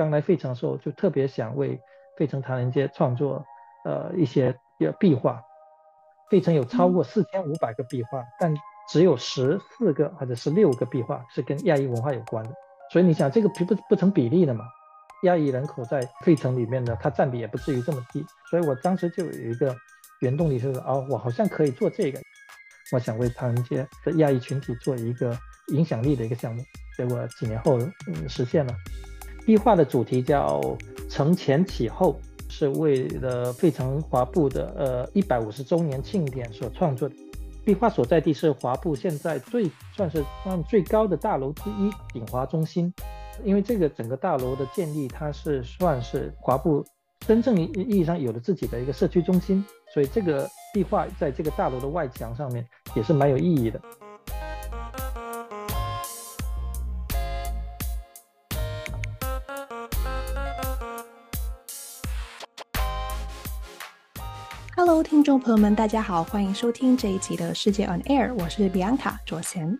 刚来费城的时候，就特别想为费城唐人街创作呃一些壁画。费城有超过四千五百个壁画，但只有十四个或者十六个壁画是跟亚裔文化有关的。所以你想，这个不不不成比例的嘛？亚裔人口在费城里面呢，它占比也不至于这么低。所以我当时就有一个原动力，就是哦，我好像可以做这个，我想为唐人街的亚裔群体做一个影响力的一个项目。结果几年后，嗯，实现了。壁画的主题叫“承前启后”，是为了费城华埠的呃一百五十周年庆典所创作的。壁画所在地是华埠现在最算是算最高的大楼之一——鼎华中心。因为这个整个大楼的建立，它是算是华埠真正意义上有了自己的一个社区中心，所以这个壁画在这个大楼的外墙上面也是蛮有意义的。听众朋友们，大家好，欢迎收听这一集的世界 On Air，我是 Bianca 卓贤。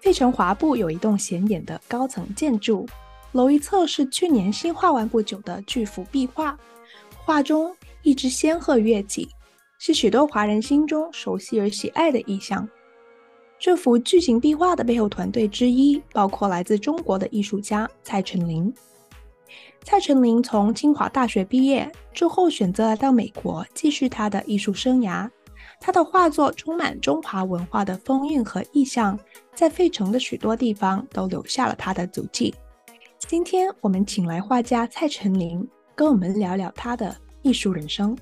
费城华埠有一栋显眼的高层建筑，楼一侧是去年新画完不久的巨幅壁画，画中一只仙鹤跃起，是许多华人心中熟悉而喜爱的意象。这幅巨型壁画的背后团队之一，包括来自中国的艺术家蔡成林。蔡成林从清华大学毕业之后，选择来到美国继续他的艺术生涯。他的画作充满中华文化的风韵和意象，在费城的许多地方都留下了他的足迹。今天我们请来画家蔡成林，跟我们聊聊他的艺术人生。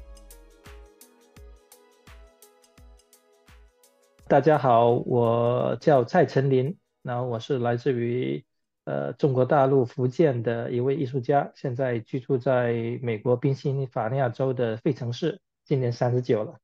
大家好，我叫蔡成林，然后我是来自于。呃，中国大陆福建的一位艺术家，现在居住在美国宾夕法尼亚州的费城市，今年三十九了。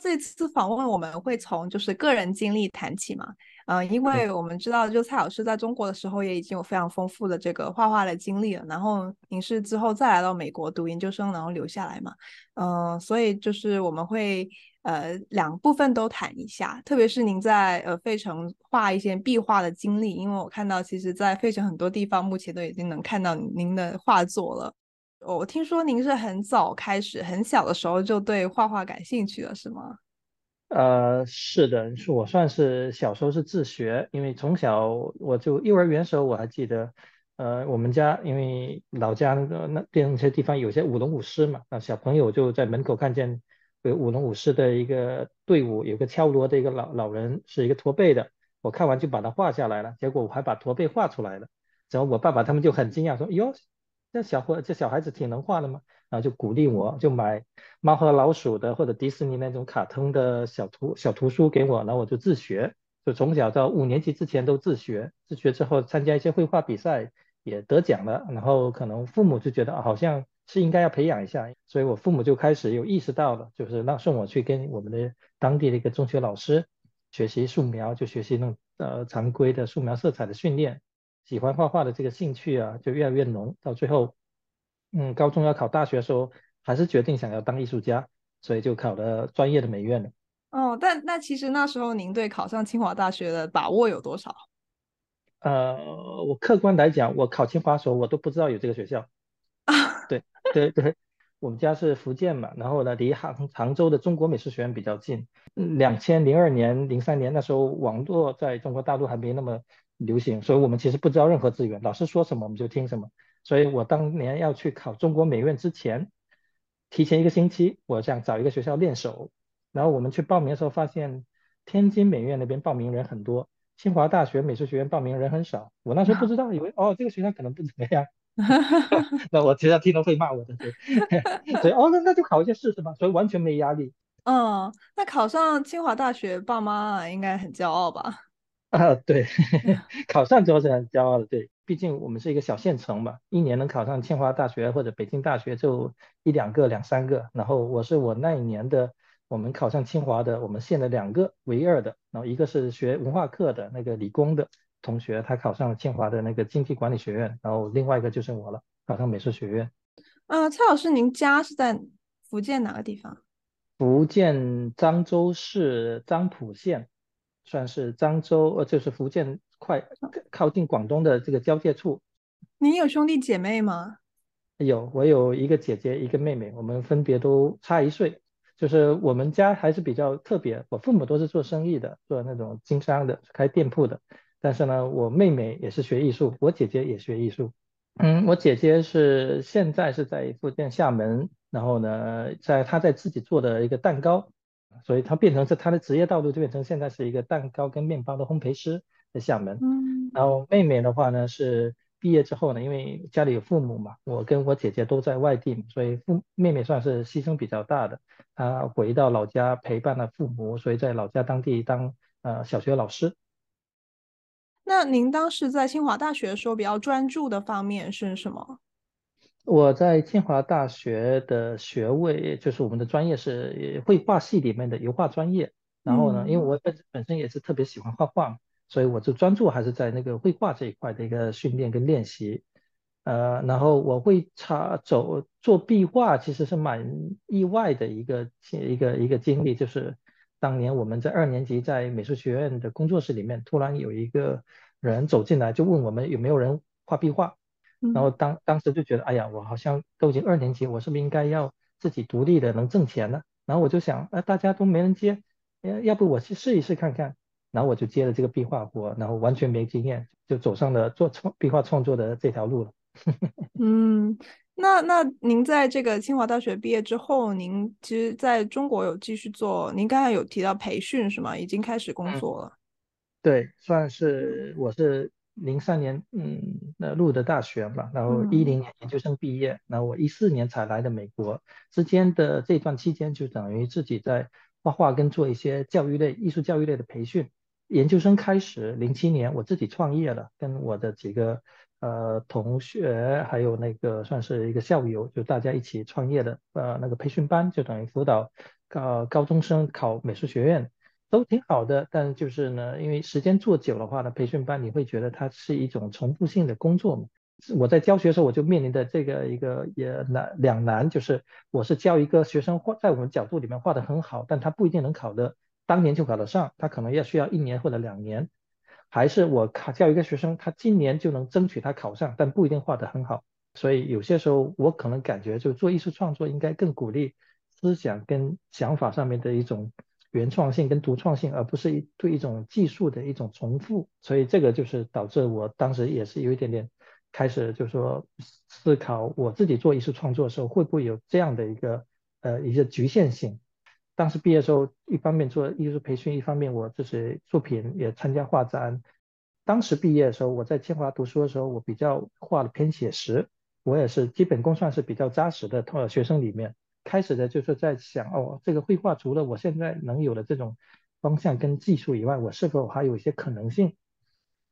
这次访问我们会从就是个人经历谈起嘛，嗯、呃，因为我们知道，就蔡老师在中国的时候也已经有非常丰富的这个画画的经历了，然后您是之后再来到美国读研究生，然后留下来嘛，嗯、呃，所以就是我们会。呃，两部分都谈一下，特别是您在呃费城画一些壁画的经历，因为我看到其实，在费城很多地方目前都已经能看到您的画作了。我听说您是很早开始，很小的时候就对画画感兴趣了，是吗？呃，是的，是我算是小时候是自学，因为从小我就幼儿园时候我还记得，呃，我们家因为老家那个那边那些地方有些舞龙舞狮嘛，那小朋友就在门口看见。有舞龙舞狮的一个队伍，有个敲锣的一个老老人，是一个驼背的。我看完就把它画下来了，结果我还把驼背画出来了。然后我爸爸他们就很惊讶，说：“哟，这小伙这小孩子挺能画的嘛？”然后就鼓励我，就买猫和老鼠的或者迪士尼那种卡通的小图小图书给我，然后我就自学，就从小到五年级之前都自学。自学之后参加一些绘画比赛也得奖了，然后可能父母就觉得好像。是应该要培养一下，所以我父母就开始有意识到了，就是让送我去跟我们的当地的一个中学老师学习素描，就学习那种呃常规的素描色彩的训练，喜欢画画的这个兴趣啊就越来越浓，到最后，嗯，高中要考大学的时候，还是决定想要当艺术家，所以就考了专业的美院了。哦，但那其实那时候您对考上清华大学的把握有多少？呃，我客观来讲，我考清华的时候我都不知道有这个学校。对对对，我们家是福建嘛，然后呢，离杭杭州的中国美术学院比较近。两千零二年、零三年那时候，网络在中国大陆还没那么流行，所以我们其实不知道任何资源，老师说什么我们就听什么。所以我当年要去考中国美院之前，提前一个星期，我想找一个学校练手。然后我们去报名的时候，发现天津美院那边报名人很多，清华大学美术学院报名人很少。我那时候不知道，以为哦这个学校可能不怎么样。那我其实听到会骂我的，对，所以哦，那那就考一下试试吧，所以完全没压力。嗯，那考上清华大学，爸妈应该很骄傲吧？啊，对，考上之后是很骄傲的，对，毕竟我们是一个小县城嘛，一年能考上清华大学或者北京大学就一两个、两三个，然后我是我那一年的，我们考上清华的，我们县的两个唯二的，然后一个是学文化课的那个理工的。同学，他考上了清华的那个经济管理学院，然后另外一个就是我了，考上美术学院。嗯、呃，蔡老师，您家是在福建哪个地方？福建漳州市漳浦县，算是漳州，呃，就是福建快靠近广东的这个交界处。您有兄弟姐妹吗？有，我有一个姐姐，一个妹妹，我们分别都差一岁。就是我们家还是比较特别，我父母都是做生意的，做那种经商的，开店铺的。但是呢，我妹妹也是学艺术，我姐姐也学艺术。嗯，我姐姐是现在是在福建厦门，然后呢，在她在自己做的一个蛋糕，所以她变成是她的职业道路就变成现在是一个蛋糕跟面包的烘焙师在厦门。嗯，然后妹妹的话呢是。毕业之后呢，因为家里有父母嘛，我跟我姐姐都在外地，所以父妹妹算是牺牲比较大的。她回到老家陪伴了父母，所以在老家当地当呃小学老师。那您当时在清华大学的时候，比较专注的方面是什么？我在清华大学的学位就是我们的专业是绘画系里面的油画专业。然后呢，嗯、因为我本本身也是特别喜欢画画。所以我就专注还是在那个绘画这一块的一个训练跟练习，呃，然后我会插走做壁画，其实是蛮意外的一个一个一个经历，就是当年我们在二年级在美术学院的工作室里面，突然有一个人走进来，就问我们有没有人画壁画，然后当当时就觉得，哎呀，我好像都已经二年级，我是不是应该要自己独立的能挣钱呢？然后我就想，呃，大家都没人接，要要不我去试一试看看。然后我就接了这个壁画活，然后完全没经验，就走上了做创壁画创作的这条路了。嗯，那那您在这个清华大学毕业之后，您其实在中国有继续做，您刚才有提到培训是吗？已经开始工作了。嗯、对，算是我是零三年嗯那入的大学嘛，然后一零年研究生毕业，嗯、然后我一四年才来的美国，之间的这段期间就等于自己在画画跟做一些教育类艺术教育类的培训。研究生开始，零七年我自己创业了，跟我的几个呃同学，还有那个算是一个校友，就大家一起创业的呃那个培训班，就等于辅导高高中生考美术学院，都挺好的。但就是呢，因为时间做久的话呢，培训班你会觉得它是一种重复性的工作嘛。我在教学的时候，我就面临的这个一个也难两难，就是我是教一个学生画，在我们角度里面画得很好，但他不一定能考的。当年就考得上，他可能要需要一年或者两年，还是我考教一个学生，他今年就能争取他考上，但不一定画得很好。所以有些时候我可能感觉，就做艺术创作应该更鼓励思想跟想法上面的一种原创性跟独创性，而不是一对一种技术的一种重复。所以这个就是导致我当时也是有一点点开始，就说思考我自己做艺术创作的时候会不会有这样的一个呃一个局限性。当时毕业的时候，一方面做艺术培训，一方面我就是作品也参加画展。当时毕业的时候，我在清华读书的时候，我比较画的偏写实，我也是基本功算是比较扎实的。同，学生里面开始的就是在想，哦，这个绘画除了我现在能有的这种方向跟技术以外，我是否还有一些可能性？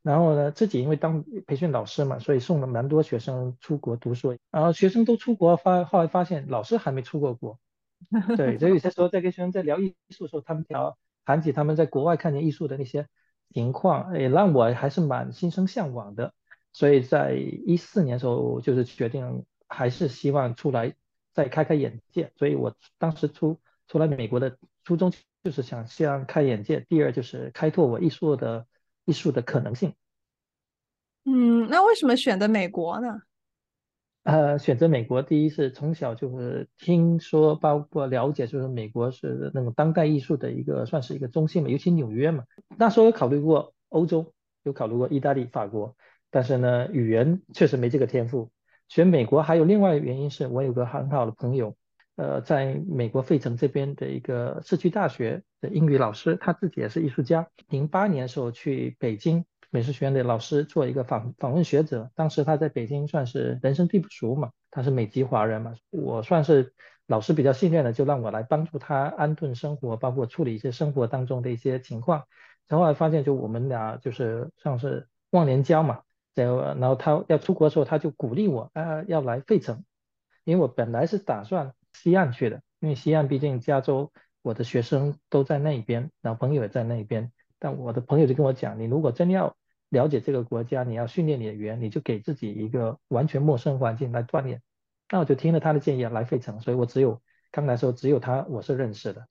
然后呢，自己因为当培训老师嘛，所以送了蛮多学生出国读书。然后学生都出国发，后来发现老师还没出过国。对，所以有些时候在跟学生在聊艺术的时候，他们聊谈起他们在国外看见艺术的那些情况，也让我还是蛮心生向往的。所以在一四年的时候，就是决定还是希望出来再开开眼界。所以我当时出出来美国的初衷就是想先开眼界，第二就是开拓我艺术的艺术的可能性。嗯，那为什么选的美国呢？呃，选择美国，第一是从小就是听说，包括了解，就是美国是那种当代艺术的一个，算是一个中心嘛，尤其纽约嘛。那时候有考虑过欧洲，有考虑过意大利、法国，但是呢，语言确实没这个天赋。选美国还有另外一个原因是我有个很好的朋友，呃，在美国费城这边的一个社区大学的英语老师，他自己也是艺术家。零八年的时候去北京。美术学院的老师做一个访访问学者，当时他在北京算是人生地不熟嘛，他是美籍华人嘛，我算是老师比较信任的，就让我来帮助他安顿生活，包括处理一些生活当中的一些情况。然后来发现，就我们俩就是算是忘年交嘛。然后，然后他要出国的时候，他就鼓励我啊要来费城，因为我本来是打算西岸去的，因为西岸毕竟加州，我的学生都在那边，然后朋友也在那边。但我的朋友就跟我讲，你如果真要了解这个国家，你要训练你的语言，你就给自己一个完全陌生环境来锻炼。那我就听了他的建议来费城，所以我只有刚来的时候只有他我是认识的。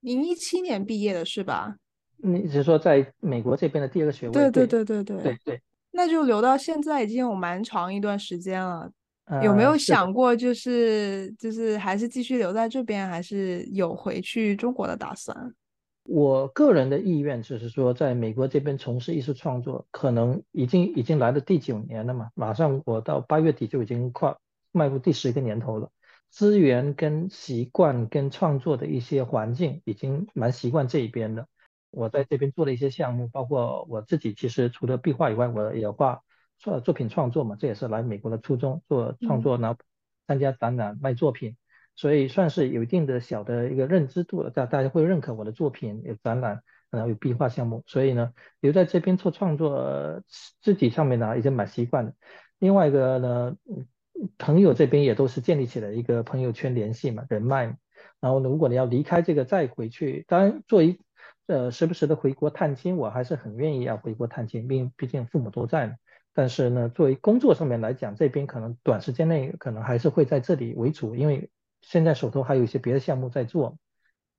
您一七年毕业的是吧？你是说在美国这边的第二个学位？对对对对对对对，那就留到现在已经有蛮长一段时间了。呃、有没有想过，就是，是就是还是继续留在这边，还是有回去中国的打算？我个人的意愿就是说，在美国这边从事艺术创作，可能已经已经来了第九年了嘛，马上我到八月底就已经跨迈入第十个年头了。资源跟习惯跟创作的一些环境，已经蛮习惯这一边的。我在这边做了一些项目，包括我自己其实除了壁画以外，我也画做作品创作嘛，这也是来美国的初衷，做创作，然后参加展览卖作品。所以算是有一定的小的一个认知度了，大大家会认可我的作品，有展览，然后有壁画项目，所以呢，留在这边做创作，自己上面呢已经蛮习惯的。另外一个呢，朋友这边也都是建立起了一个朋友圈联系嘛，人脉。然后呢，如果你要离开这个再回去，当然作为呃时不时的回国探亲，我还是很愿意要回国探亲，毕毕竟父母都在。但是呢，作为工作上面来讲，这边可能短时间内可能还是会在这里为主，因为。现在手头还有一些别的项目在做。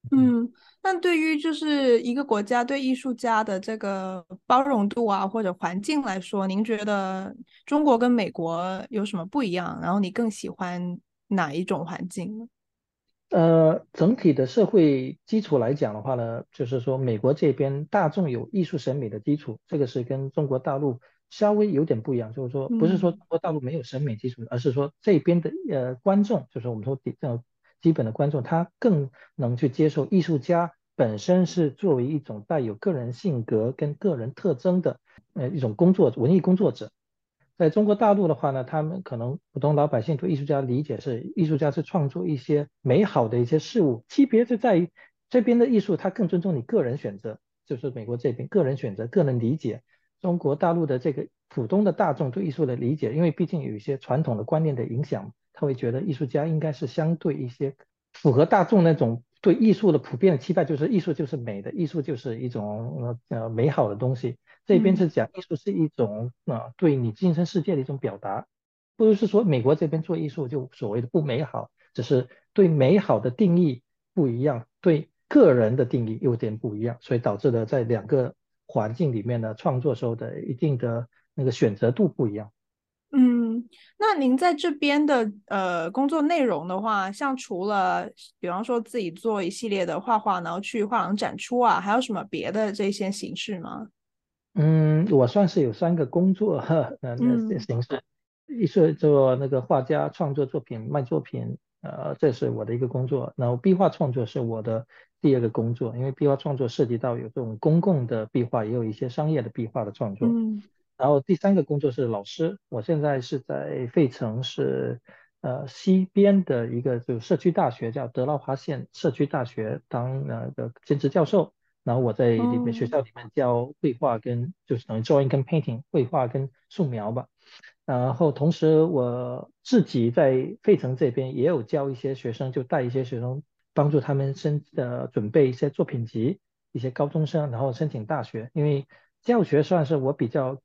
嗯，那对于就是一个国家对艺术家的这个包容度啊，或者环境来说，您觉得中国跟美国有什么不一样？然后你更喜欢哪一种环境呢？呃，整体的社会基础来讲的话呢，就是说美国这边大众有艺术审美的基础，这个是跟中国大陆。稍微有点不一样，就是说不是说中国大陆没有审美基础，嗯、而是说这边的呃观众，就是我们说比较基本的观众，他更能去接受艺术家本身是作为一种带有个人性格跟个人特征的呃一种工作文艺工作者。在中国大陆的话呢，他们可能普通老百姓对艺术家理解是艺术家是创作一些美好的一些事物，区别就在于这边的艺术他更尊重你个人选择，就是美国这边个人选择、个人理解。中国大陆的这个普通的大众对艺术的理解，因为毕竟有一些传统的观念的影响，他会觉得艺术家应该是相对一些符合大众那种对艺术的普遍的期待，就是艺术就是美的，艺术就是一种呃美好的东西。这边是讲艺术是一种啊、呃、对你精神世界的一种表达，不是说美国这边做艺术就所谓的不美好，只是对美好的定义不一样，对个人的定义有点不一样，所以导致了在两个。环境里面的创作时候的一定的那个选择度不一样。嗯，那您在这边的呃工作内容的话，像除了比方说自己做一系列的画画，然后去画廊展出啊，还有什么别的这些形式吗？嗯，我算是有三个工作 哈，那那形式，一是做那个画家创作作品卖作品，呃，这是我的一个工作，然后壁画创作是我的。第二个工作，因为壁画创作涉及到有这种公共的壁画，也有一些商业的壁画的创作。嗯。然后第三个工作是老师，我现在是在费城市呃西边的一个就社区大学，叫德劳华县社区大学当那个兼职教授。然后我在里面学校里面教绘画跟就是等于 drawing 跟 painting 绘画跟素描吧。然后同时我自己在费城这边也有教一些学生，就带一些学生。帮助他们申呃准备一些作品集，一些高中生，然后申请大学。因为教学算是我比较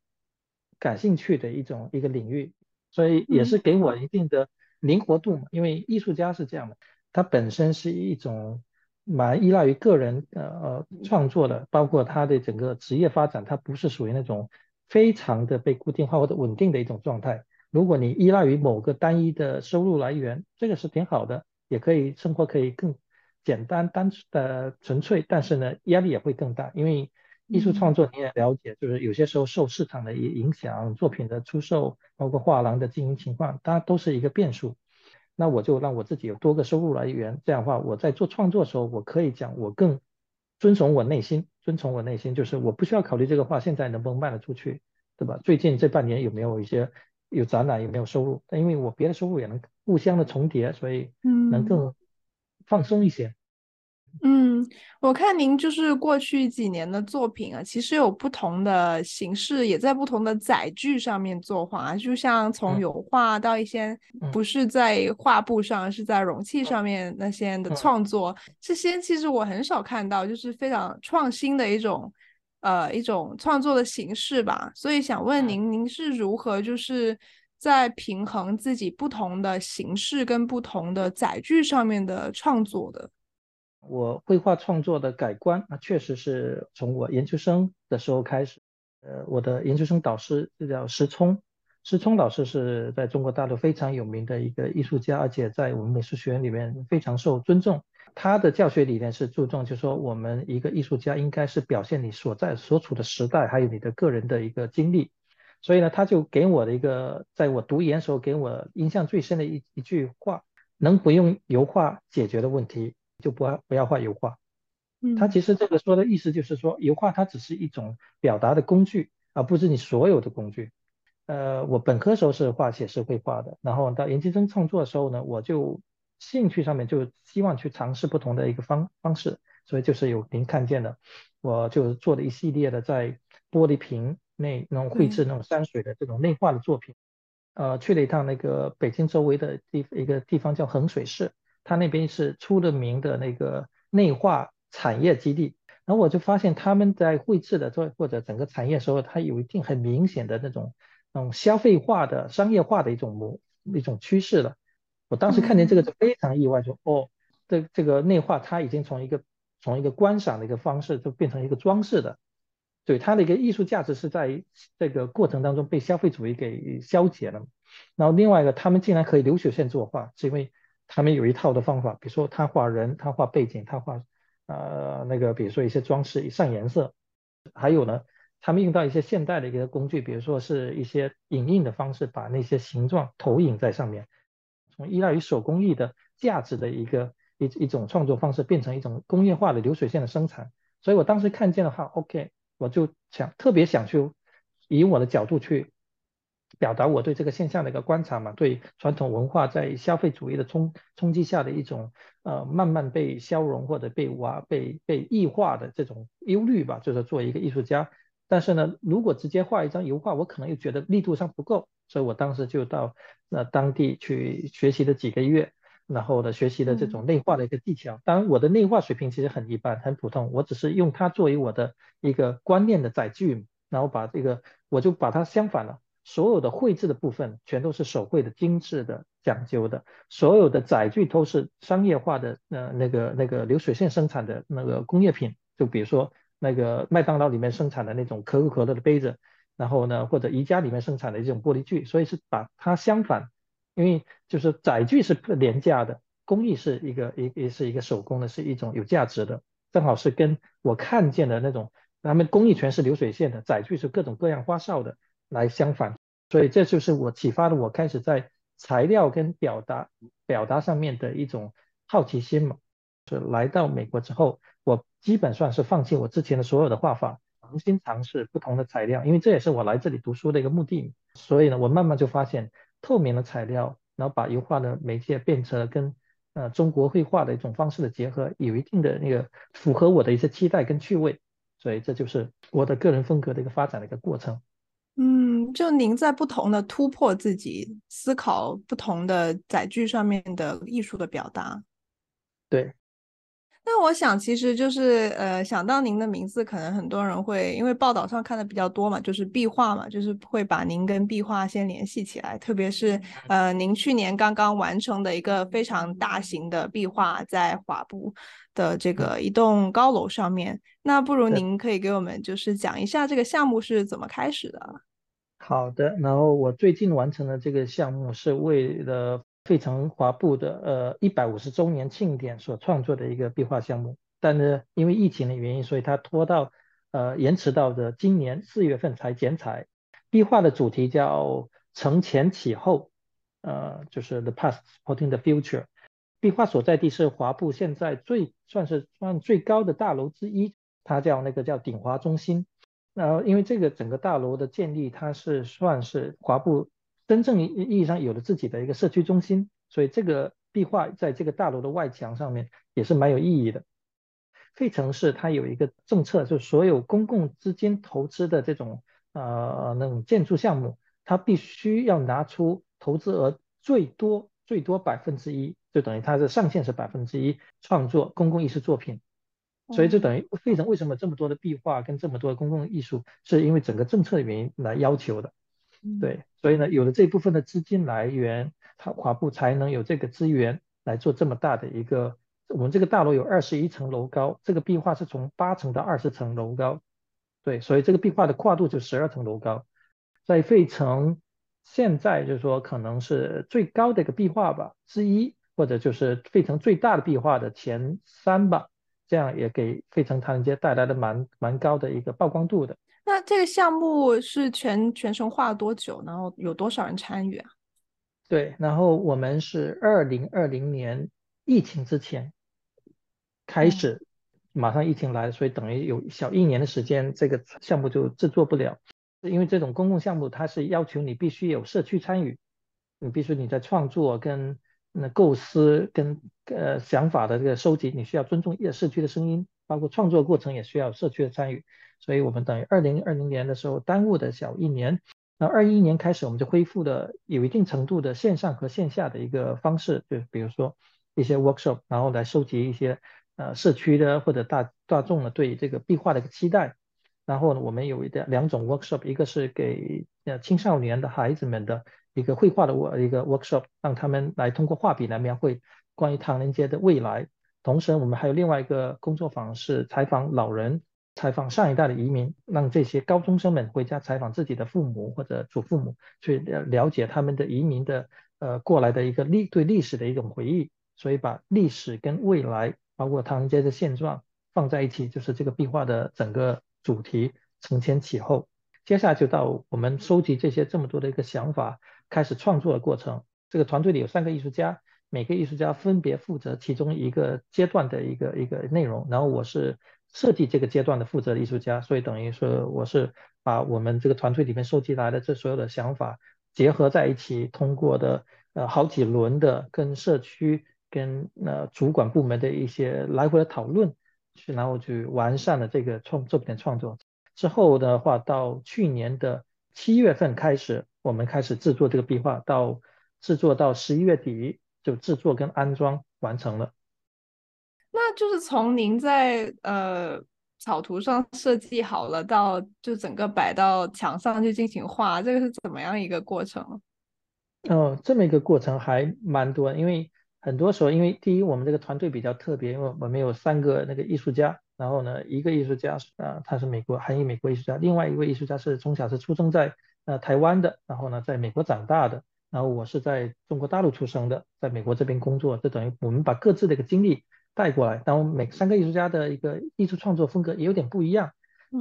感兴趣的一种一个领域，所以也是给我一定的灵活度嘛。因为艺术家是这样的，他本身是一种蛮依赖于个人呃呃创作的，包括他的整个职业发展，他不是属于那种非常的被固定化或者稳定的一种状态。如果你依赖于某个单一的收入来源，这个是挺好的。也可以生活可以更简单单纯的纯粹，但是呢压力也会更大，因为艺术创作你也了解，就是有些时候受市场的影影响，作品的出售，包括画廊的经营情况，它都是一个变数。那我就让我自己有多个收入来源，这样的话我在做创作的时候，我可以讲我更遵从我内心，遵从我内心，就是我不需要考虑这个画现在能不能卖得出去，对吧？最近这半年有没有一些有展览，有没有收入？但因为我别的收入也能。互相的重叠，所以能更放松一些。嗯，我看您就是过去几年的作品啊，其实有不同的形式，也在不同的载具上面作画，就像从油画到一些不是在画布上，嗯、是在容器上面那些的创作，嗯、这些其实我很少看到，就是非常创新的一种呃一种创作的形式吧。所以想问您，您是如何就是？在平衡自己不同的形式跟不同的载具上面的创作的。我绘画创作的改观，那确实是从我研究生的时候开始。呃，我的研究生导师就叫石聪，石聪老师是在中国大陆非常有名的一个艺术家，而且在我们美术学院里面非常受尊重。他的教学理念是注重，就是说我们一个艺术家应该是表现你所在所处的时代，还有你的个人的一个经历。所以呢，他就给我的一个，在我读研时候给我印象最深的一一句话：能不用油画解决的问题，就不要不要画油画。嗯他其实这个说的意思就是说，油画它只是一种表达的工具，而不是你所有的工具。呃，我本科时候是画写实绘画的，然后到研究生创作的时候呢，我就兴趣上面就希望去尝试不同的一个方方式，所以就是有您看见的，我就做了一系列的在玻璃瓶内那种绘制那种山水的这种内画的作品。呃，去了一趟那个北京周围的地一个地方叫衡水市，它那边是出了名的那个内化。产业基地，然后我就发现他们在绘制的做或者整个产业的时候，它有一定很明显的那种那种消费化的商业化的一种模一种趋势了。我当时看见这个就非常意外，说哦，这这个内化它已经从一个从一个观赏的一个方式，就变成一个装饰的，对它的一个艺术价值是在这个过程当中被消费主义给消解了。然后另外一个，他们竟然可以流水线作画，是因为他们有一套的方法，比如说他画人，他画背景，他画。呃，那个比如说一些装饰一上颜色，还有呢，他们用到一些现代的一个工具，比如说是一些影印的方式，把那些形状投影在上面，从依赖于手工艺的价值的一个一一种创作方式，变成一种工业化的流水线的生产。所以我当时看见的话，OK，我就想特别想去以我的角度去。表达我对这个现象的一个观察嘛，对传统文化在消费主义的冲冲击下的一种呃慢慢被消融或者被瓦被被异化的这种忧虑吧，就是作为一个艺术家。但是呢，如果直接画一张油画，我可能又觉得力度上不够，所以我当时就到那当地去学习了几个月，然后呢，学习的这种内画的一个技巧。当然，我的内画水平其实很一般，很普通，我只是用它作为我的一个观念的载具，然后把这个我就把它相反了。所有的绘制的部分全都是手绘的、精致的、讲究的，所有的载具都是商业化的，呃，那个那个流水线生产的那个工业品，就比如说那个麦当劳里面生产的那种可口可乐的杯子，然后呢，或者宜家里面生产的这种玻璃具，所以是把它相反，因为就是载具是廉价的，工艺是一个一也是一个手工的，是一种有价值的，正好是跟我看见的那种，他们工艺全是流水线的，载具是各种各样花哨的。来相反，所以这就是我启发了我开始在材料跟表达表达上面的一种好奇心嘛。是来到美国之后，我基本上是放弃我之前的所有的画法，重新尝试不同的材料，因为这也是我来这里读书的一个目的。所以呢，我慢慢就发现透明的材料，然后把油画的媒介变成了跟呃中国绘画的一种方式的结合，有一定的那个符合我的一些期待跟趣味。所以这就是我的个人风格的一个发展的一个过程。嗯，就您在不同的突破自己思考不同的载具上面的艺术的表达。对。那我想，其实就是呃，想到您的名字，可能很多人会因为报道上看的比较多嘛，就是壁画嘛，就是会把您跟壁画先联系起来。特别是呃，您去年刚刚完成的一个非常大型的壁画，在华埠的这个一栋高楼上面。那不如您可以给我们就是讲一下这个项目是怎么开始的？好的，然后我最近完成的这个项目是为了。费城华埠的呃一百五十周年庆典所创作的一个壁画项目，但是因为疫情的原因，所以它拖到呃延迟到的今年四月份才剪彩。壁画的主题叫承前启后，呃就是 The Past Supporting the Future。壁画所在地是华埠现在最算是算最高的大楼之一，它叫那个叫鼎华中心。然后因为这个整个大楼的建立，它是算是华埠。真正意义上有了自己的一个社区中心，所以这个壁画在这个大楼的外墙上面也是蛮有意义的。费城市它有一个政策，就所有公共资金投资的这种呃那种建筑项目，它必须要拿出投资额最多最多百分之一，就等于它的上限是百分之一创作公共艺术作品。所以就等于费城为什么这么多的壁画跟这么多的公共艺术，是因为整个政策的原因来要求的。对，所以呢，有了这部分的资金来源，它华埠才能有这个资源来做这么大的一个。我们这个大楼有二十一层楼高，这个壁画是从八层到二十层楼高，对，所以这个壁画的跨度就十二层楼高，在费城现在就是说可能是最高的一个壁画吧之一，或者就是费城最大的壁画的前三吧，这样也给费城唐人街带来了蛮蛮高的一个曝光度的。那这个项目是全全程画了多久？然后有多少人参与啊？对，然后我们是二零二零年疫情之前开始，马上疫情来，所以等于有小一年的时间，这个项目就制作不了。因为这种公共项目，它是要求你必须有社区参与，你必须你在创作跟那构思跟呃想法的这个收集，你需要尊重社区的声音，包括创作过程也需要社区的参与。所以我们等于二零二零年的时候耽误的小一年。那二一年开始，我们就恢复了有一定程度的线上和线下的一个方式，就比如说一些 workshop，然后来收集一些呃社区的或者大大众的对这个壁画的一个期待。然后呢，我们有一点两种 workshop，一个是给呃青少年的孩子们的一个绘画的一个 workshop，让他们来通过画笔来描绘关于唐人街的未来。同时，我们还有另外一个工作坊是采访老人。采访上一代的移民，让这些高中生们回家采访自己的父母或者祖父母，去了解他们的移民的呃过来的一个历对历史的一种回忆。所以把历史跟未来，包括唐人街的现状放在一起，就是这个壁画的整个主题承前启后。接下来就到我们收集这些这么多的一个想法，开始创作的过程。这个团队里有三个艺术家，每个艺术家分别负责其中一个阶段的一个一个内容，然后我是。设计这个阶段的负责的艺术家，所以等于说我是把我们这个团队里面收集来的这所有的想法结合在一起，通过的呃好几轮的跟社区跟呃主管部门的一些来回的讨论，去然后去完善了这个创作品的创作。之后的话，到去年的七月份开始，我们开始制作这个壁画，到制作到十一月底就制作跟安装完成了。那就是从您在呃草图上设计好了，到就整个摆到墙上去进行画，这个是怎么样一个过程？哦，这么一个过程还蛮多，因为很多时候，因为第一，我们这个团队比较特别，因为我们有三个那个艺术家，然后呢，一个艺术家啊、呃，他是美国，韩裔美国艺术家，另外一位艺术家是从小是出生在呃台湾的，然后呢，在美国长大的，然后我是在中国大陆出生的，在美国这边工作，这等于我们把各自的一个经历。带过来，然后每三个艺术家的一个艺术创作风格也有点不一样，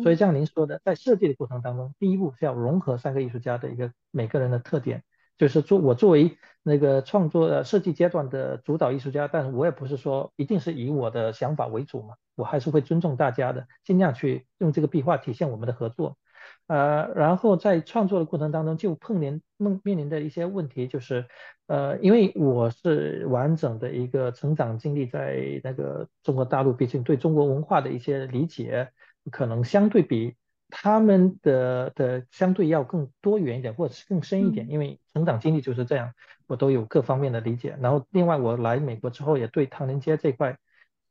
所以像您说的，在设计的过程当中，第一步是要融合三个艺术家的一个每个人的特点，就是作我作为那个创作的设计阶段的主导艺术家，但是我也不是说一定是以我的想法为主嘛，我还是会尊重大家的，尽量去用这个壁画体现我们的合作。呃，然后在创作的过程当中，就碰面面面临的一些问题，就是，呃，因为我是完整的一个成长经历在那个中国大陆，毕竟对中国文化的一些理解，可能相对比他们的的相对要更多元一点，或者是更深一点，因为成长经历就是这样，我都有各方面的理解。然后另外我来美国之后，也对唐人街这块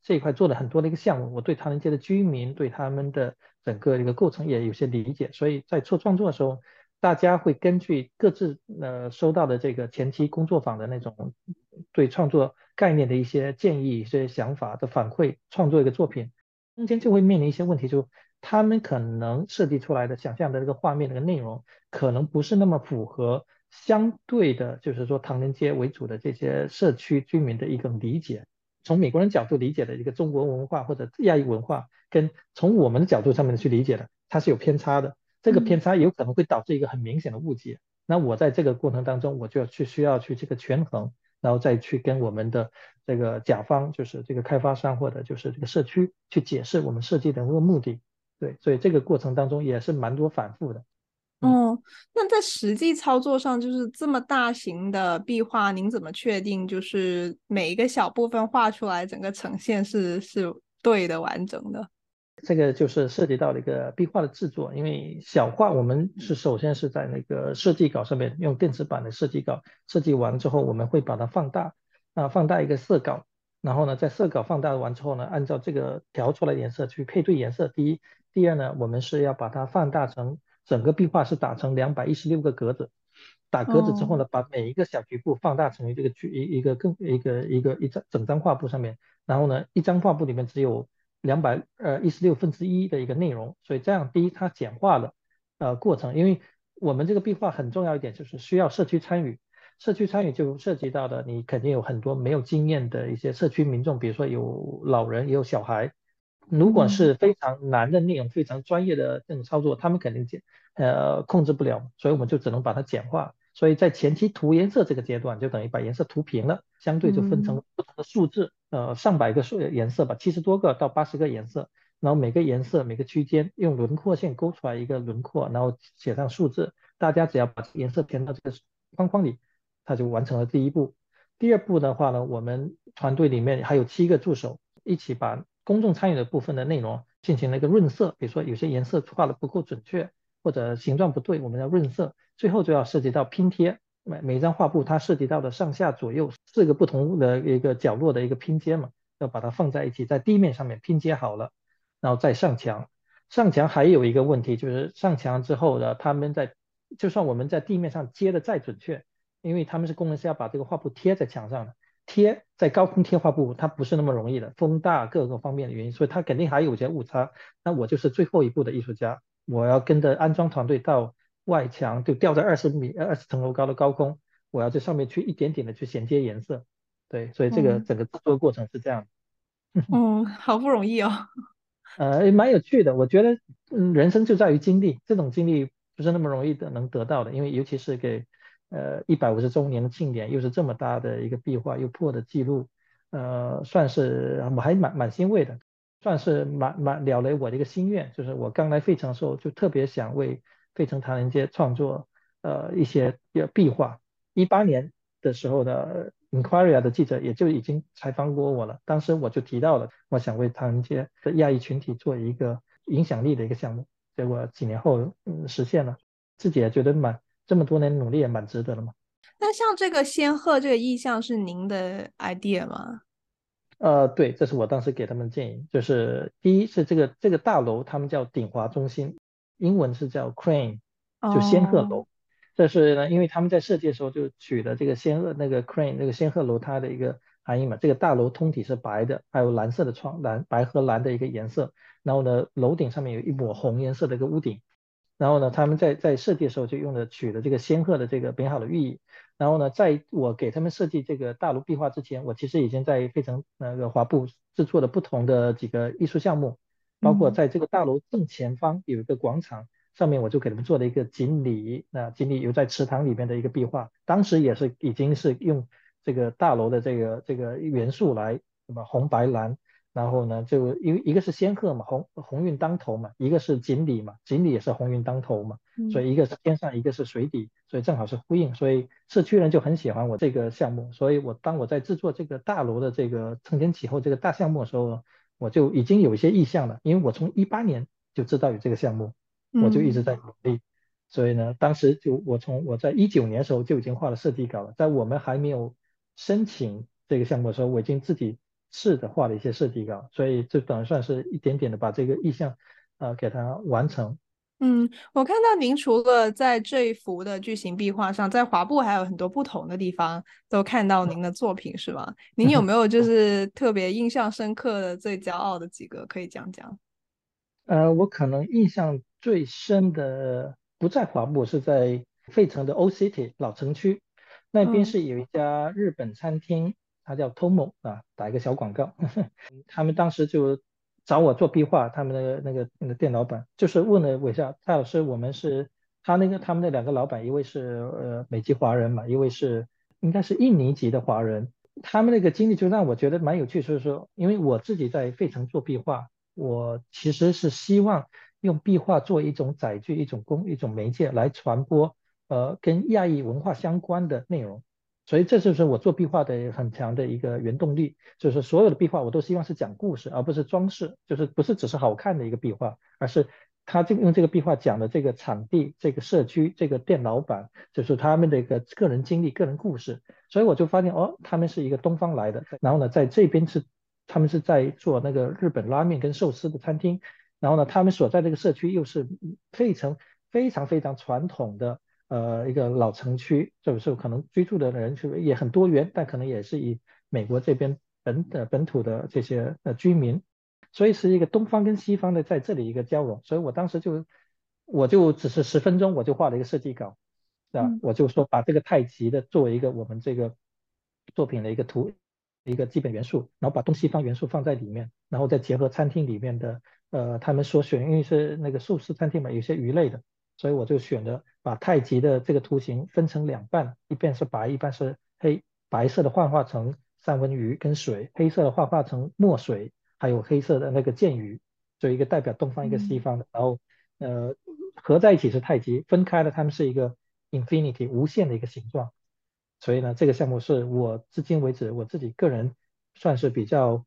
这一块做了很多的一个项目，我对唐人街的居民，对他们的。整个一个构成也有些理解，所以在做创作的时候，大家会根据各自呃收到的这个前期工作坊的那种对创作概念的一些建议、一些想法的反馈，创作一个作品，中间就会面临一些问题，就他们可能设计出来的想象的这个画面的内容，可能不是那么符合相对的，就是说唐人街为主的这些社区居民的一个理解。从美国人角度理解的一个中国文化或者亚裔文化，跟从我们的角度上面去理解的，它是有偏差的。这个偏差有可能会导致一个很明显的误解。那我在这个过程当中，我就要去需要去这个权衡，然后再去跟我们的这个甲方，就是这个开发商或者就是这个社区去解释我们设计的那个目的。对，所以这个过程当中也是蛮多反复的。哦，那在实际操作上，就是这么大型的壁画，您怎么确定就是每一个小部分画出来，整个呈现是是对的、完整的？这个就是涉及到了一个壁画的制作，因为小画我们是首先是在那个设计稿上面用电子版的设计稿设计完之后，我们会把它放大，啊，放大一个色稿，然后呢，在色稿放大完之后呢，按照这个调出来颜色去配对颜色。第一，第二呢，我们是要把它放大成。整个壁画是打成两百一十六个格子，打格子之后呢，把每一个小局部放大成为这个局一一个更一个一个一张整张画布上面，然后呢，一张画布里面只有两百呃一十六分之一的一个内容，所以这样第一它简化了呃过程，因为我们这个壁画很重要一点就是需要社区参与，社区参与就涉及到的你肯定有很多没有经验的一些社区民众，比如说有老人也有小孩，如果是非常难的内容，非常专业的这种操作，他们肯定简呃控制不了，所以我们就只能把它简化。所以在前期涂颜色这个阶段，就等于把颜色涂平了，相对就分成不同的数字，嗯、呃，上百个数颜色吧，七十多个到八十个颜色，然后每个颜色每个区间用轮廓线勾出来一个轮廓，然后写上数字，大家只要把颜色填到这个框框里，它就完成了第一步。第二步的话呢，我们团队里面还有七个助手，一起把公众参与的部分的内容进行了一个润色，比如说有些颜色画的不够准确。或者形状不对，我们要润色，最后就要涉及到拼贴。每每张画布它涉及到的上下左右四个不同的一个角落的一个拼接嘛，要把它放在一起，在地面上面拼接好了，然后再上墙。上墙还有一个问题就是上墙之后呢，他们在就算我们在地面上接的再准确，因为他们是工人是要把这个画布贴在墙上的，贴在高空贴画布它不是那么容易的，风大各个方面的原因，所以它肯定还有些误差。那我就是最后一步的艺术家。我要跟着安装团队到外墙，就吊在二十米、二十层楼高的高空，我要在上面去一点点的去衔接颜色。对，所以这个整个制作过程是这样。嗯，好不容易哦。呃，蛮有趣的。我觉得，嗯，人生就在于经历，这种经历不是那么容易的能得到的，因为尤其是给呃一百五十周年的庆典，又是这么大的一个壁画，又破的记录，呃，算是我还蛮蛮欣慰的。算是蛮蛮了了我的一个心愿，就是我刚来费城的时候，就特别想为费城唐人街创作呃一些壁画。一八年的时候呢，Inquirer 的记者也就已经采访过我了，当时我就提到了，我想为唐人街的亚裔群体做一个影响力的一个项目，结果几年后嗯实现了，自己也觉得蛮这么多年努力也蛮值得的嘛。那像这个仙鹤这个意象是您的 idea 吗？呃，对，这是我当时给他们建议，就是第一是这个这个大楼，他们叫鼎华中心，英文是叫 Crane，就仙鹤楼。Oh. 这是呢，因为他们在设计的时候就取了这个仙鹤那个 Crane 那个仙鹤楼它的一个含义嘛。这个大楼通体是白的，还有蓝色的窗，蓝白和蓝的一个颜色。然后呢，楼顶上面有一抹红颜色的一个屋顶。然后呢，他们在在设计的时候就用了取了这个仙鹤的这个美好的寓意。然后呢，在我给他们设计这个大楼壁画之前，我其实已经在费城那个华埠制作了不同的几个艺术项目，包括在这个大楼正前方有一个广场，上面我就给他们做了一个锦鲤，那锦鲤游在池塘里面的一个壁画，当时也是已经是用这个大楼的这个这个元素来什么红白蓝。然后呢，就一一个是仙鹤嘛，鸿鸿运当头嘛，一个是锦鲤嘛，锦鲤也是鸿运当头嘛，所以一个是天上，一个是水底，所以正好是呼应，所以社区人就很喜欢我这个项目，所以我当我在制作这个大楼的这个承前启后这个大项目的时候，我就已经有一些意向了，因为我从一八年就知道有这个项目，我就一直在努力，所以呢，当时就我从我在一九年的时候就已经画了设计稿了，在我们还没有申请这个项目的时候，我已经自己。是的，画了一些设计稿，所以就等于算是一点点的把这个意向，呃，给它完成。嗯，我看到您除了在这一幅的巨型壁画上，在华埠还有很多不同的地方都看到您的作品，是吗？您有没有就是特别印象深刻的、最骄傲的几个可以讲讲？呃，我可能印象最深的不在华埠，是在费城的 Old City 老城区，那边是有一家日本餐厅。嗯他叫 Tomo 啊，打一个小广告。他们当时就找我做壁画，他们的那个那个店老板就是问了我一下，蔡老师，我们是他那个他们那两个老板，一位是呃美籍华人嘛，一位是应该是印尼籍的华人。他们那个经历就让我觉得蛮有趣，就是说，因为我自己在费城做壁画，我其实是希望用壁画做一种载具、一种工、一种媒介来传播呃跟亚裔文化相关的内容。所以这就是我做壁画的很强的一个原动力，就是所有的壁画我都希望是讲故事，而不是装饰，就是不是只是好看的一个壁画，而是他这个用这个壁画讲的这个场地、这个社区、这个店老板，就是他们的一个个人经历、个人故事。所以我就发现哦，他们是一个东方来的，然后呢，在这边是他们是在做那个日本拉面跟寿司的餐厅，然后呢，他们所在这个社区又是费城非常非常传统的。呃，一个老城区，就是可能居住的人群也很多元，但可能也是以美国这边本的本土的这些呃居民，所以是一个东方跟西方的在这里一个交融。所以我当时就我就只是十分钟我就画了一个设计稿，啊，嗯、我就说把这个太极的作为一个我们这个作品的一个图一个基本元素，然后把东西方元素放在里面，然后再结合餐厅里面的呃他们所选，因为是那个素食餐厅嘛，有些鱼类的，所以我就选择把太极的这个图形分成两半，一边是白，一半是黑，白色的幻化成三文鱼跟水，黑色的幻化成墨水。还有黑色的那个剑鱼，就一个代表东方，一个西方的，嗯、然后呃合在一起是太极，分开了它们是一个 infinity 无限的一个形状。所以呢，这个项目是我至今为止我自己个人算是比较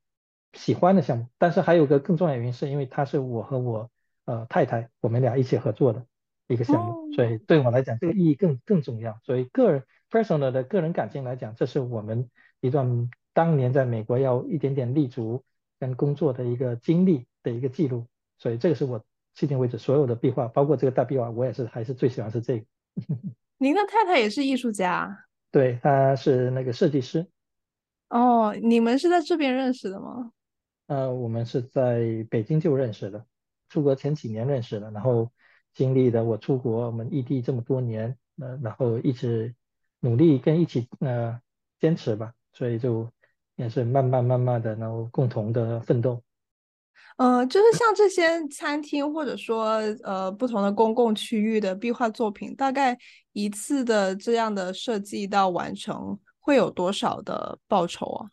喜欢的项目。但是还有个更重要的原因，是因为它是我和我呃太太我们俩一起合作的一个项目，哦、所以对我来讲这个意义更更重要。所以个人 personal 的个人感情来讲，这是我们一段当年在美国要一点点立足。跟工作的一个经历的一个记录，所以这个是我迄今为止所有的壁画，包括这个大壁画，我也是还是最喜欢是这个。您的太太也是艺术家？对，她是那个设计师。哦，你们是在这边认识的吗？呃，我们是在北京就认识的，出国前几年认识的，然后经历的我出国，我们异地这么多年，呃，然后一直努力跟一起呃坚持吧，所以就。也是慢慢慢慢的，然后共同的奋斗。呃，就是像这些餐厅或者说呃不同的公共区域的壁画作品，大概一次的这样的设计到完成会有多少的报酬啊？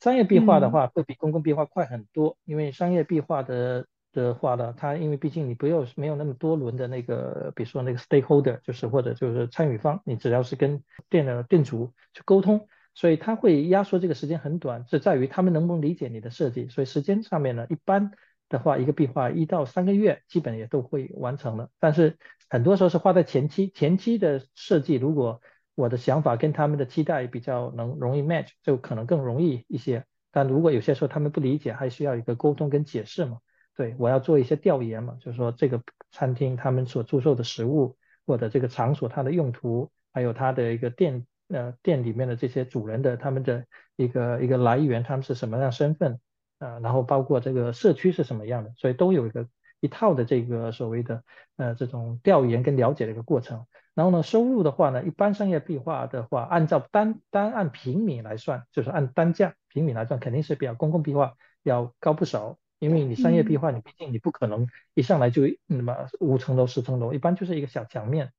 商业壁画的话会比公共壁画快很多，嗯、因为商业壁画的的话呢，它因为毕竟你不要没有那么多轮的那个，比如说那个 stakeholder，就是或者就是参与方，你只要是跟店的店主去沟通。所以他会压缩这个时间很短，是在于他们能不能理解你的设计。所以时间上面呢，一般的话，一个壁画一到三个月基本也都会完成了。但是很多时候是花在前期，前期的设计，如果我的想法跟他们的期待比较能容易 match，就可能更容易一些。但如果有些时候他们不理解，还需要一个沟通跟解释嘛。对，我要做一些调研嘛，就是说这个餐厅他们所出售的食物，或者这个场所它的用途，还有它的一个店。呃，店里面的这些主人的他们的一个一个来源，他们是什么样身份啊、然后包括这个社区是什么样的，所以都有一个一套的这个所谓的呃这种调研跟了解的一个过程。然后呢，收入的话呢，一般商业壁画的话，按照单单按平米来算，就是按单价平米来算，肯定是比较公共壁画要高不少。因为你商业壁画，你毕竟你不可能一上来就那么五层楼十层楼，一般就是一个小墙面。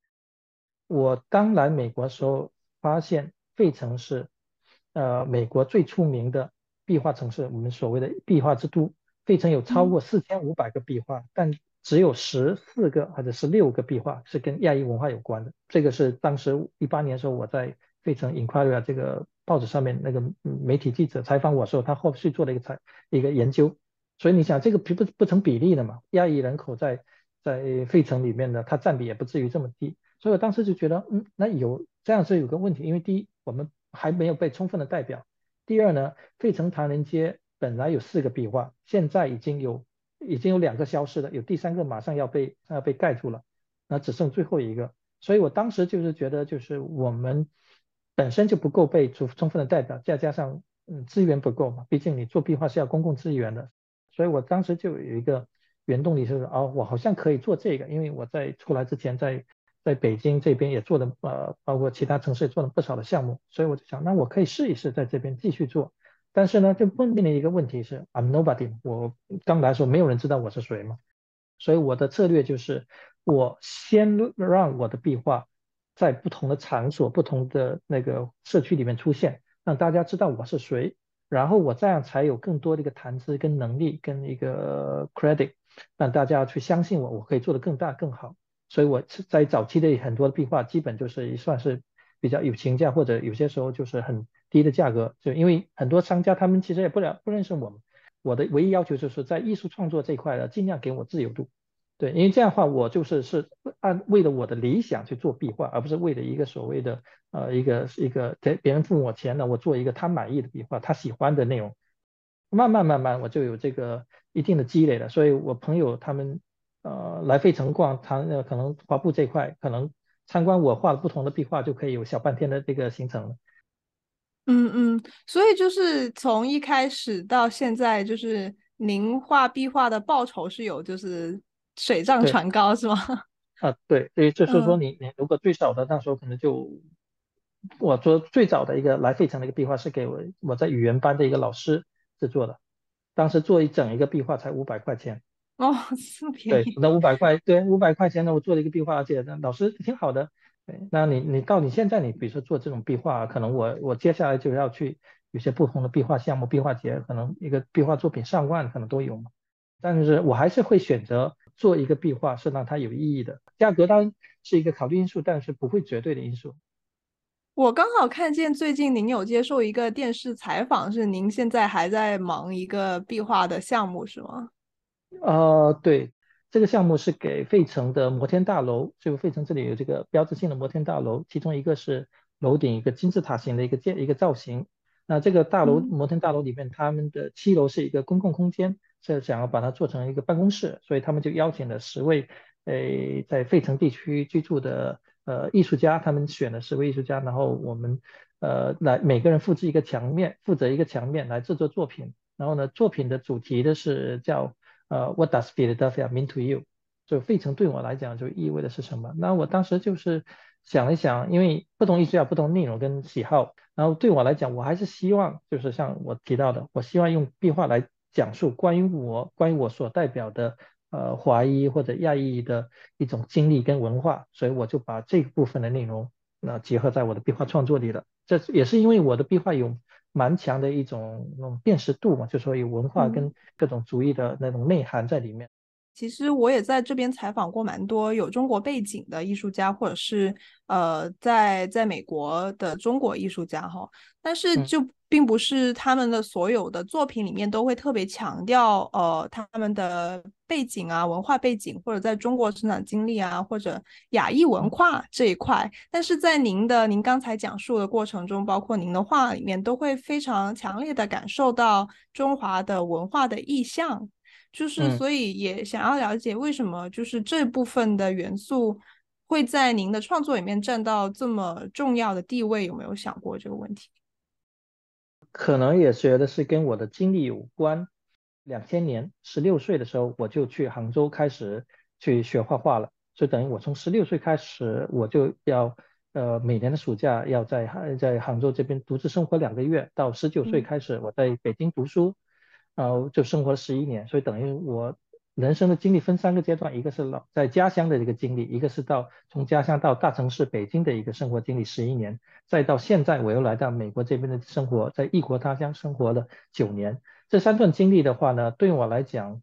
我刚来美国的时候。发现费城是，呃，美国最出名的壁画城市，我们所谓的壁画之都。费城有超过四千五百个壁画，嗯、但只有十四个或者十六个壁画是跟亚裔文化有关的。这个是当时一八年的时候，我在费城 Inquirer 这个报纸上面那个媒体记者采访我的时候，他后续做了一个采一个研究。所以你想，这个不不成比例的嘛？亚裔人口在在费城里面呢，它占比也不至于这么低。所以我当时就觉得，嗯，那有这样是有个问题，因为第一，我们还没有被充分的代表；第二呢，费城唐人街本来有四个壁画，现在已经有已经有两个消失了，有第三个马上要被要被盖住了，那只剩最后一个。所以我当时就是觉得，就是我们本身就不够被充充分的代表，再加上嗯资源不够嘛，毕竟你做壁画是要公共资源的，所以我当时就有一个原动力，就是哦，我好像可以做这个，因为我在出来之前在。在北京这边也做了，呃，包括其他城市也做了不少的项目，所以我就想，那我可以试一试在这边继续做。但是呢，就碰面临一个问题是，I'm nobody，我刚来的时候没有人知道我是谁嘛，所以我的策略就是，我先让我的壁画在不同的场所、不同的那个社区里面出现，让大家知道我是谁，然后我这样才有更多的一个谈资跟能力跟一个 credit，让大家去相信我，我可以做得更大更好。所以我在早期的很多的壁画，基本就是算是比较有情价，或者有些时候就是很低的价格。就因为很多商家他们其实也不了不认识我，我的唯一要求就是在艺术创作这一块呢，尽量给我自由度。对，因为这样的话我就是是按为了我的理想去做壁画，而不是为了一个所谓的呃一个一个给别人付我钱呢，我做一个他满意的壁画，他喜欢的内容。慢慢慢慢我就有这个一定的积累了，所以我朋友他们。呃，来费城逛，他呃可能华埠这块，可能参观我画的不同的壁画，就可以有小半天的这个行程了。嗯嗯，所以就是从一开始到现在，就是您画壁画的报酬是有就是水涨船高是吗？啊，对，所以就是说你你如果最少的那时候可能就，我做最早的一个来费城的一个壁画是给我我在语言班的一个老师制作的，当时做一整一个壁画才五百块钱。哦，这么便宜。对，那五百块，对，五百块钱呢，我做了一个壁画，而且那老师挺好的。对，那你你到你现在你比如说做这种壁画，可能我我接下来就要去有些不同的壁画项目、壁画节，可能一个壁画作品上万可能都有嘛。但是我还是会选择做一个壁画是让它有意义的，价格当然是一个考虑因素，但是不会绝对的因素。我刚好看见最近您有接受一个电视采访，是您现在还在忙一个壁画的项目是吗？呃，对，这个项目是给费城的摩天大楼，就费城这里有这个标志性的摩天大楼，其中一个是楼顶一个金字塔形的一个建一个造型。那这个大楼摩天大楼里面，他们的七楼是一个公共空间，是想要把它做成一个办公室，所以他们就邀请了十位诶在费城地区居住的呃艺术家，他们选了十位艺术家，然后我们呃来每个人负责一个墙面，负责一个墙面来制作作品。然后呢，作品的主题的是叫。呃，What does Philadelphia mean to you？就费城对我来讲就意味的是什么？那我当时就是想了想，因为不同艺术家不同内容跟喜好，然后对我来讲，我还是希望就是像我提到的，我希望用壁画来讲述关于我，关于我所代表的呃华裔或者亚裔的一种经历跟文化，所以我就把这个部分的内容那结合在我的壁画创作里了。这也是因为我的壁画有。蛮强的一种那种辨识度嘛，就说有文化跟各种主义的那种内涵在里面。嗯、其实我也在这边采访过蛮多有中国背景的艺术家，或者是呃在在美国的中国艺术家哈，但是就。嗯并不是他们的所有的作品里面都会特别强调，呃，他们的背景啊、文化背景，或者在中国成长经历啊，或者亚裔文化这一块。但是在您的您刚才讲述的过程中，包括您的画里面，都会非常强烈的感受到中华的文化的意象。就是所以也想要了解为什么，就是这部分的元素会在您的创作里面占到这么重要的地位，有没有想过这个问题？可能也觉得是跟我的经历有关。两千年十六岁的时候，我就去杭州开始去学画画了。所以等于我从十六岁开始，我就要呃每年的暑假要在在杭州这边独自生活两个月。到十九岁开始，我在北京读书，然后就生活了十一年。所以等于我。人生的经历分三个阶段，一个是老在家乡的一个经历，一个是到从家乡到大城市北京的一个生活经历十一年，再到现在我又来到美国这边的生活，在异国他乡生活了九年。这三段经历的话呢，对我来讲，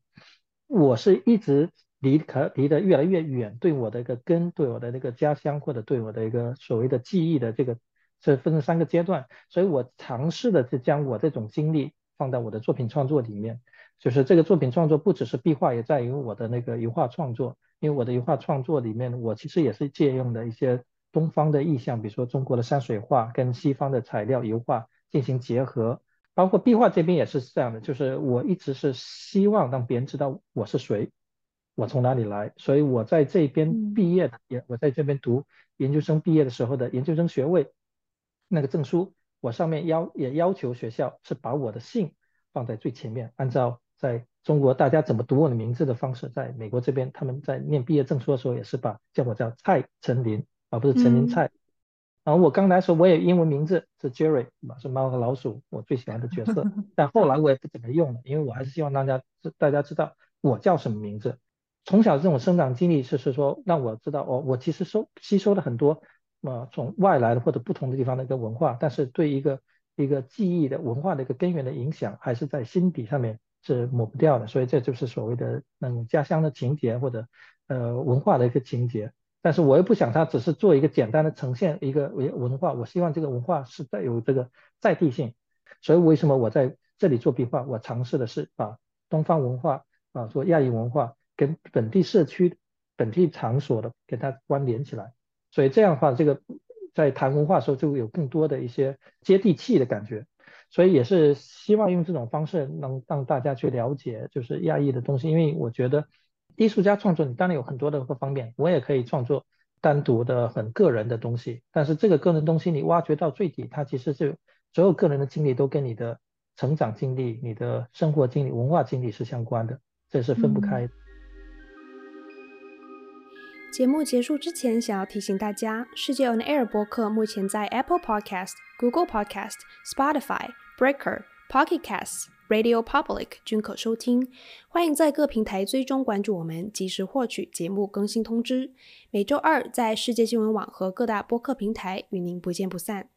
我是一直离可离得越来越远，对我的一个根，对我的那个家乡，或者对我的一个所谓的记忆的这个，这分成三个阶段，所以我尝试的是将我这种经历放到我的作品创作里面。就是这个作品创作不只是壁画，也在于我的那个油画创作。因为我的油画创作里面，我其实也是借用的一些东方的意象，比如说中国的山水画跟西方的材料油画进行结合。包括壁画这边也是这样的，就是我一直是希望让别人知道我是谁，我从哪里来。所以我在这边毕业的，也我在这边读研究生毕业的时候的研究生学位那个证书，我上面要也要求学校是把我的姓放在最前面，按照。在中国，大家怎么读我的名字的方式，在美国这边，他们在念毕业证书的时候，也是把叫我叫蔡陈林，而不是陈林蔡。嗯、然后我刚来的时候，我也英文名字是 Jerry，是猫和老鼠，我最喜欢的角色。但后来我也不怎么用了，因为我还是希望大家知大家知道我叫什么名字。从小这种生长经历，就是说让我知道，哦，我其实收吸收了很多，呃，从外来的或者不同的地方的一个文化，但是对一个一个记忆的文化的一个根源的影响，还是在心底上面。是抹不掉的，所以这就是所谓的那种家乡的情节或者呃文化的一个情节。但是我又不想它只是做一个简单的呈现一个文文化，我希望这个文化是带有这个在地性。所以为什么我在这里做壁画？我尝试的是把东方文化啊，做亚裔文化跟本地社区、本地场所的给它关联起来。所以这样的话，这个在谈文化的时候就有更多的一些接地气的感觉。所以也是希望用这种方式能让大家去了解，就是亚裔的东西。因为我觉得艺术家创作，你当然有很多的方面，我也可以创作单独的很个人的东西。但是这个个人东西，你挖掘到最底，它其实是所有个人的经历都跟你的成长经历、你的生活经历、文化经历是相关的，这是分不开的。嗯节目结束之前，想要提醒大家，世界 On Air 播客目前在 Apple Podcast、Google Podcast、Spotify、Breaker、Pocket Casts、Radio Public 均可收听。欢迎在各平台追踪关注我们，及时获取节目更新通知。每周二在世界新闻网和各大播客平台与您不见不散。